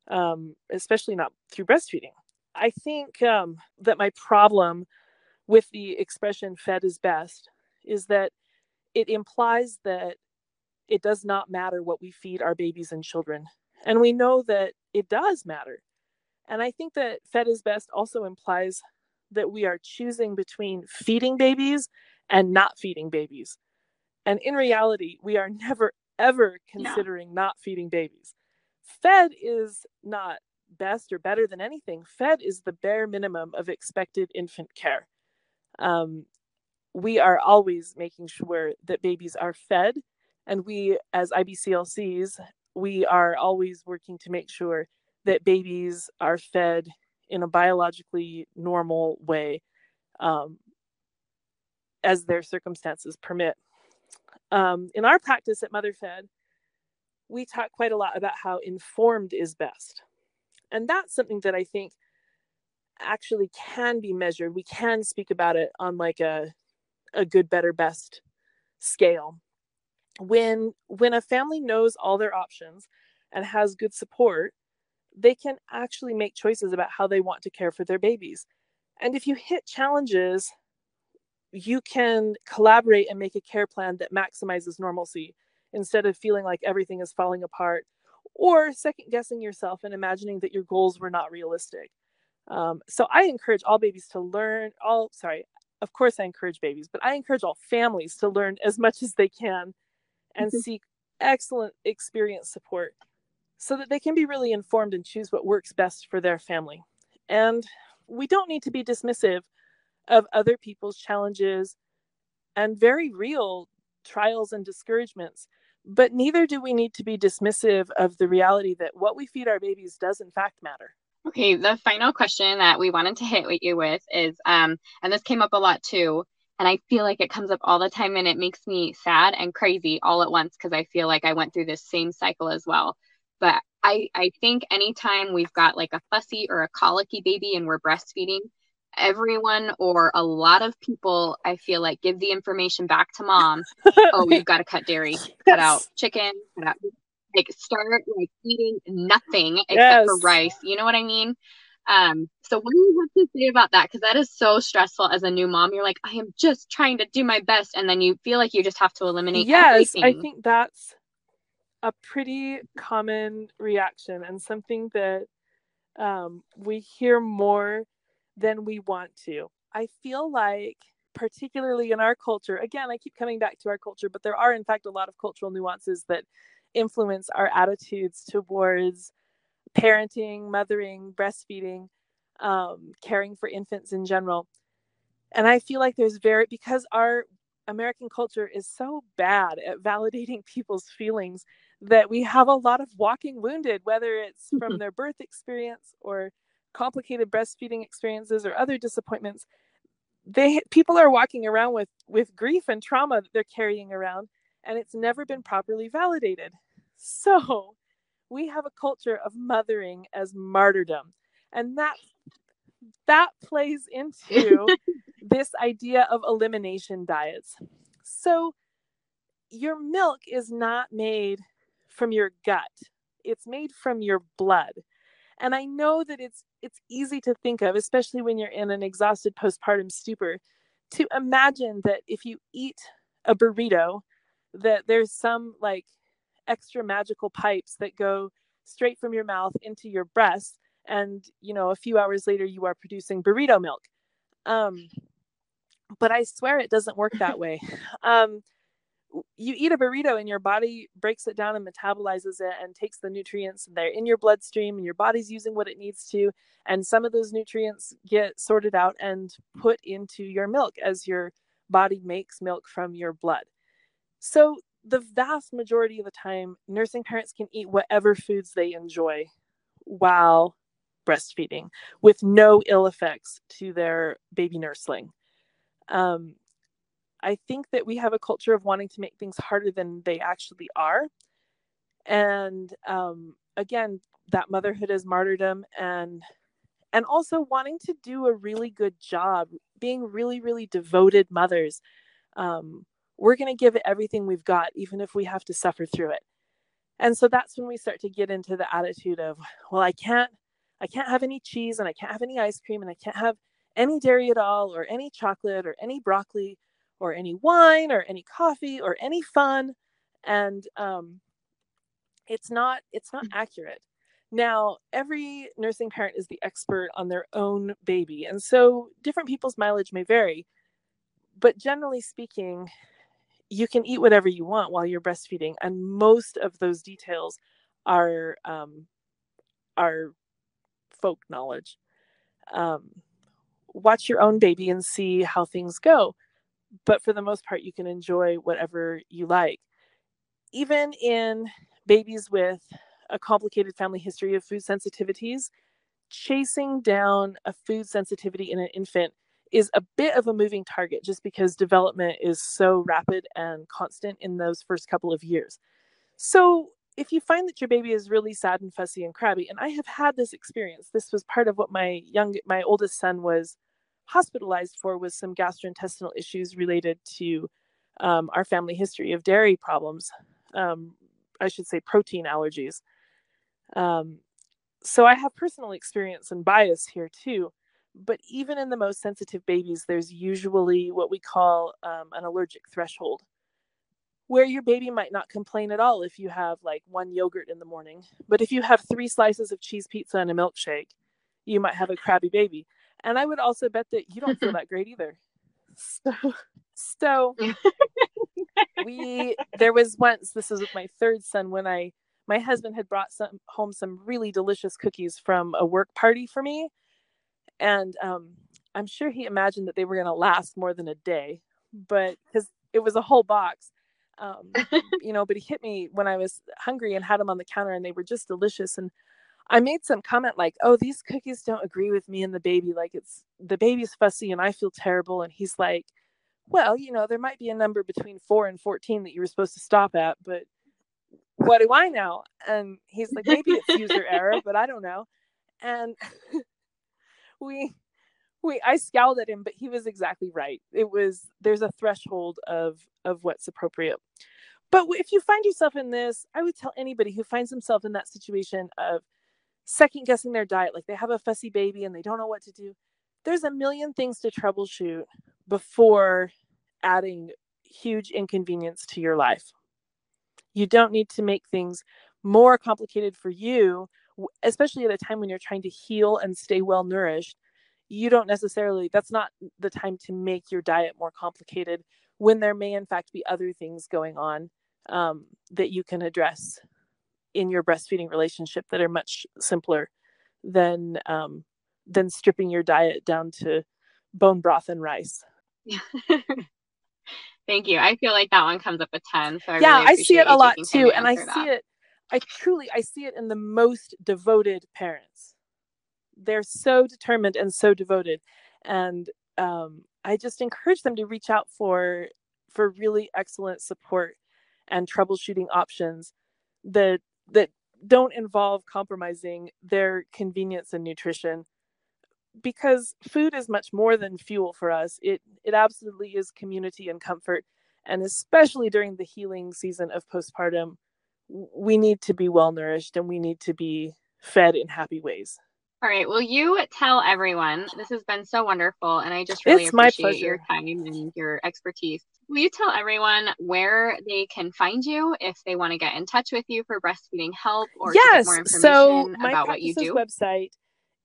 um, especially not through breastfeeding. I think um, that my problem with the expression fed is best is that it implies that it does not matter what we feed our babies and children. And we know that it does matter. And I think that fed is best also implies that we are choosing between feeding babies and not feeding babies. And in reality, we are *laughs* never, ever considering yeah. not feeding babies. Fed is not best or better than anything. Fed is the bare minimum of expected infant care. Um, we are always making sure that babies are fed and we as ibclcs we are always working to make sure that babies are fed in a biologically normal way um, as their circumstances permit um, in our practice at motherfed we talk quite a lot about how informed is best and that's something that i think actually can be measured. We can speak about it on like a a good better best scale. When when a family knows all their options and has good support they can actually make choices about how they want to care for their babies. And if you hit challenges you can collaborate and make a care plan that maximizes normalcy instead of feeling like everything is falling apart or second guessing yourself and imagining that your goals were not realistic um, so i encourage all babies to learn all sorry of course i encourage babies but i encourage all families to learn as much as they can and mm-hmm. seek excellent experience support so that they can be really informed and choose what works best for their family and we don't need to be dismissive of other people's challenges and very real trials and discouragements but neither do we need to be dismissive of the reality that what we feed our babies does in fact matter Okay, the final question that we wanted to hit with you with is, um, and this came up a lot too, and I feel like it comes up all the time, and it makes me sad and crazy all at once because I feel like I went through this same cycle as well. But I, I think anytime we've got like a fussy or a colicky baby and we're breastfeeding, everyone or a lot of people, I feel like, give the information back to mom. *laughs* oh, you've got to cut dairy, cut out chicken, cut out like start like eating nothing except yes. for rice. You know what I mean? Um, so what do you have to say about that? Because that is so stressful as a new mom. You're like, I am just trying to do my best, and then you feel like you just have to eliminate. Yes, everything. I think that's a pretty common reaction and something that um, we hear more than we want to. I feel like particularly in our culture again i keep coming back to our culture but there are in fact a lot of cultural nuances that influence our attitudes towards parenting, mothering, breastfeeding, um, caring for infants in general. And I feel like there's very, because our American culture is so bad at validating *laughs* people's feelings that we have a lot of walking wounded, whether it's from *laughs* their birth experience or complicated breastfeeding experiences or other disappointments. They people are walking around with with grief and trauma that they're carrying around and it's never been properly validated. So we have a culture of mothering as martyrdom. And that that plays into *laughs* this idea of elimination diets. So your milk is not made from your gut. It's made from your blood. And I know that it's it's easy to think of, especially when you're in an exhausted postpartum stupor, to imagine that if you eat a burrito that there's some like extra magical pipes that go straight from your mouth into your breast and you know a few hours later you are producing burrito milk. Um but i swear it doesn't work that *laughs* way. Um you eat a burrito and your body breaks it down and metabolizes it and takes the nutrients they're in your bloodstream and your body's using what it needs to and some of those nutrients get sorted out and put into your milk as your body makes milk from your blood so, the vast majority of the time, nursing parents can eat whatever foods they enjoy while breastfeeding with no ill effects to their baby nursling. Um, I think that we have a culture of wanting to make things harder than they actually are. And um, again, that motherhood is martyrdom. And and also wanting to do a really good job, being really, really devoted mothers. Um, we're going to give it everything we've got, even if we have to suffer through it. And so that's when we start to get into the attitude of, well, I can't, I can't have any cheese and I can't have any ice cream and I can't have any dairy at all or any chocolate or any broccoli or any wine or any coffee or any fun. And um, it's not, it's not accurate. Now, every nursing parent is the expert on their own baby. And so different people's mileage may vary. But generally speaking, you can eat whatever you want while you're breastfeeding. And most of those details are, um, are folk knowledge. Um, watch your own baby and see how things go. But for the most part, you can enjoy whatever you like. Even in babies with a complicated family history of food sensitivities, chasing down a food sensitivity in an infant is a bit of a moving target just because development is so rapid and constant in those first couple of years. So, if you find that your baby is really sad and fussy and crabby, and I have had this experience, this was part of what my young, my oldest son was hospitalized for was some gastrointestinal issues related to um, our family history of dairy problems. Um, I should say protein allergies. Um, so I have personal experience and bias here too. But even in the most sensitive babies, there's usually what we call um, an allergic threshold, where your baby might not complain at all if you have like one yogurt in the morning. But if you have three slices of cheese pizza and a milkshake, you might have a crabby baby. And I would also bet that you don't feel that great either. *laughs* So, so *laughs* we there was once this was with my third son when I my husband had brought some home some really delicious cookies from a work party for me and um, i'm sure he imagined that they were going to last more than a day but because it was a whole box um, *laughs* you know but he hit me when i was hungry and had them on the counter and they were just delicious and i made some comment like oh these cookies don't agree with me and the baby like it's the baby's fussy and i feel terrible and he's like well you know there might be a number between 4 and 14 that you were supposed to stop at but what do I know? And he's like, maybe it's user error, *laughs* but I don't know. And *laughs* we we I scowled at him, but he was exactly right. It was there's a threshold of of what's appropriate. But if you find yourself in this, I would tell anybody who finds himself in that situation of second guessing their diet, like they have a fussy baby and they don't know what to do. There's a million things to troubleshoot before adding huge inconvenience to your life. You don't need to make things more complicated for you, especially at a time when you're trying to heal and stay well nourished. You don't necessarily, that's not the time to make your diet more complicated when there may, in fact, be other things going on um, that you can address in your breastfeeding relationship that are much simpler than um, than stripping your diet down to bone broth and rice. Yeah. *laughs* Thank you. I feel like that one comes up a ton. So I yeah, really I see it a lot too, and I that. see it. I truly, I see it in the most devoted parents. They're so determined and so devoted, and um, I just encourage them to reach out for for really excellent support and troubleshooting options that that don't involve compromising their convenience and nutrition because food is much more than fuel for us. It it absolutely is community and comfort, and especially during the healing season of postpartum, we need to be well nourished and we need to be fed in happy ways. All right. Will you tell everyone? This has been so wonderful, and I just really it's appreciate your time and your expertise. Will you tell everyone where they can find you if they want to get in touch with you for breastfeeding help or yes. more information so about what you do? website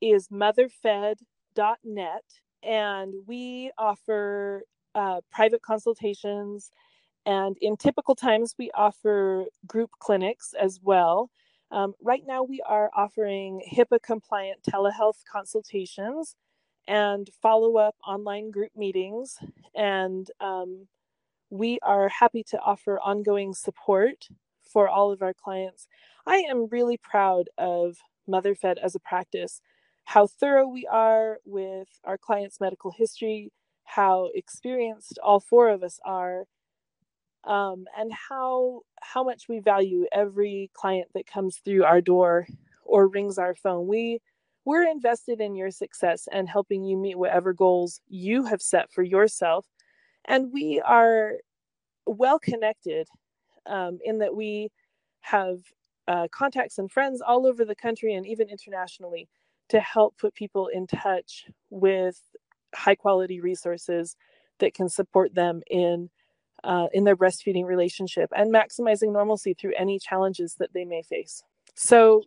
is motherfed.net, and we offer uh, private consultations. And in typical times, we offer group clinics as well. Um, right now, we are offering HIPAA compliant telehealth consultations and follow up online group meetings. And um, we are happy to offer ongoing support for all of our clients. I am really proud of MotherFed as a practice how thorough we are with our clients' medical history, how experienced all four of us are, um, and how how much we value every client that comes through our door or rings our phone. We we're invested in your success and helping you meet whatever goals you have set for yourself. And we are well connected um, in that we have uh, contacts and friends all over the country and even internationally to help put people in touch with high quality resources that can support them in uh, in their breastfeeding relationship and maximizing normalcy through any challenges that they may face. So,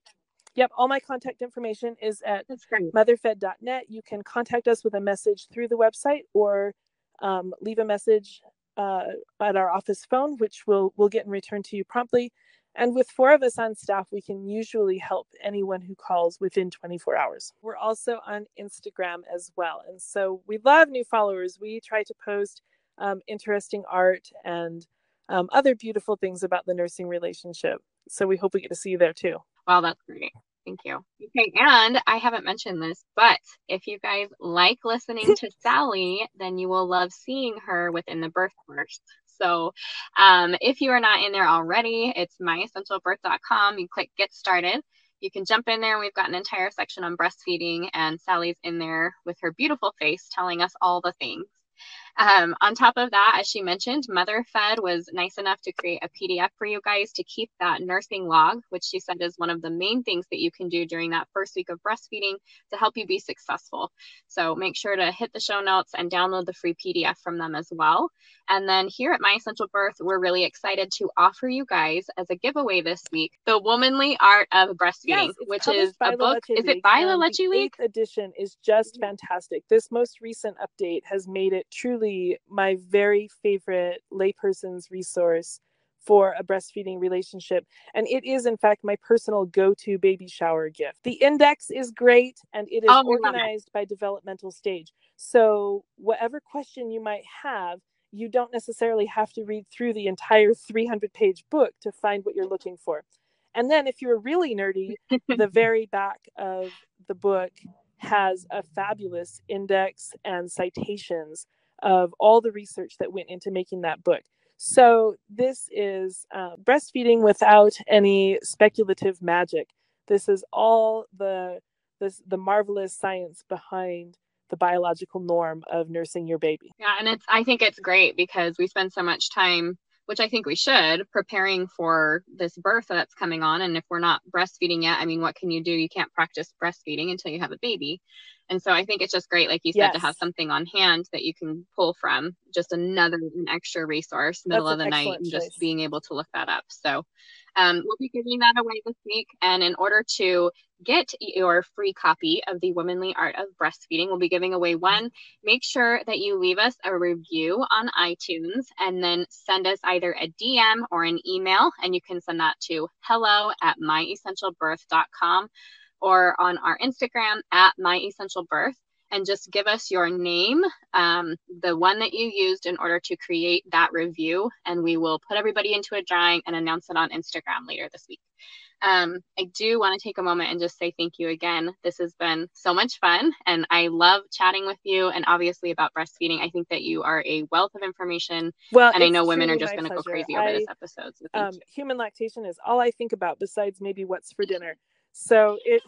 yep, all my contact information is at motherfed.net. You can contact us with a message through the website or um, leave a message uh, at our office phone, which we'll, we'll get in return to you promptly. And with four of us on staff, we can usually help anyone who calls within 24 hours. We're also on Instagram as well. And so we love new followers. We try to post um, interesting art and um, other beautiful things about the nursing relationship. So we hope we get to see you there too. Wow, that's great. Thank you. Okay, and I haven't mentioned this, but if you guys like listening to *laughs* Sally, then you will love seeing her within the birth course. So um, if you are not in there already, it's myessentialbirth.com. You click get started. You can jump in there. We've got an entire section on breastfeeding, and Sally's in there with her beautiful face telling us all the things. Um, on top of that, as she mentioned, Mother Fed was nice enough to create a PDF for you guys to keep that nursing log, which she said is one of the main things that you can do during that first week of breastfeeding to help you be successful. So make sure to hit the show notes and download the free PDF from them as well. And then here at My Essential Birth, we're really excited to offer you guys as a giveaway this week the Womanly Art of Breastfeeding, Yes, which is a book. Leche Is it by La Leche the League? edition is just fantastic. This most recent update has made it truly my very favorite layperson's resource for a breastfeeding relationship. And it is, in fact, my personal go to baby shower gift. The index is great and it is Oh, I love it. organized by developmental stage. So, whatever question you might have, you don't necessarily have to read through the entire 300 page book to find what you're looking for. And then, if you're really nerdy, the *laughs* very back of the book has a fabulous index and citations of all the research that went into making that book. So, this is uh, breastfeeding without any speculative magic. This is all the, this, the marvelous science behind the biological norm of nursing your baby. Yeah, and it's I think it's great because we spend so much time, which I think we should, preparing for this birth that's coming on. And if we're not breastfeeding yet, I mean, what can you do? You can't practice breastfeeding until you have a baby. And so I think it's just great, like you said, to have something on hand that you can pull from, just another an extra resource, middle That's of the night, and just being able to look that up. So um, we'll be giving that away this week. And in order to get your free copy of the Womanly Art of Breastfeeding, we'll be giving away one make sure that you leave us a review on iTunes and then send us either a DM or an email. And you can send that to hello at myessentialbirth.com or on our Instagram at myessentialbirth. And just give us your name, um, the one that you used in order to create that review. And we will put everybody into a drawing and announce it on Instagram later this week. Um, I do want to take a moment and just say thank you again. This has been so much fun, and I love chatting with you. And obviously, about breastfeeding, I think that you are a wealth of information, Well, and I know women are just going to go crazy over I, this episode. So um, you. human lactation is all I think about besides maybe what's for *laughs* dinner. So it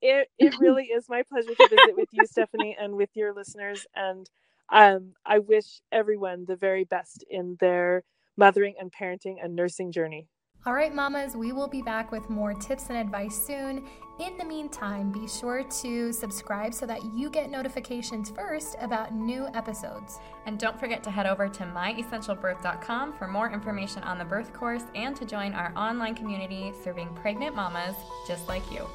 it it really is my pleasure to visit with you, Stephanie, *laughs* and with your listeners. And um, I wish everyone the very best in their mothering and parenting and nursing journey. All right, mamas, we will be back with more tips and advice soon. In the meantime, be sure to subscribe so that you get notifications first about new episodes. And don't forget to head over to myessentialbirth.com for more information on the birth course and to join our online community serving pregnant mamas just like you.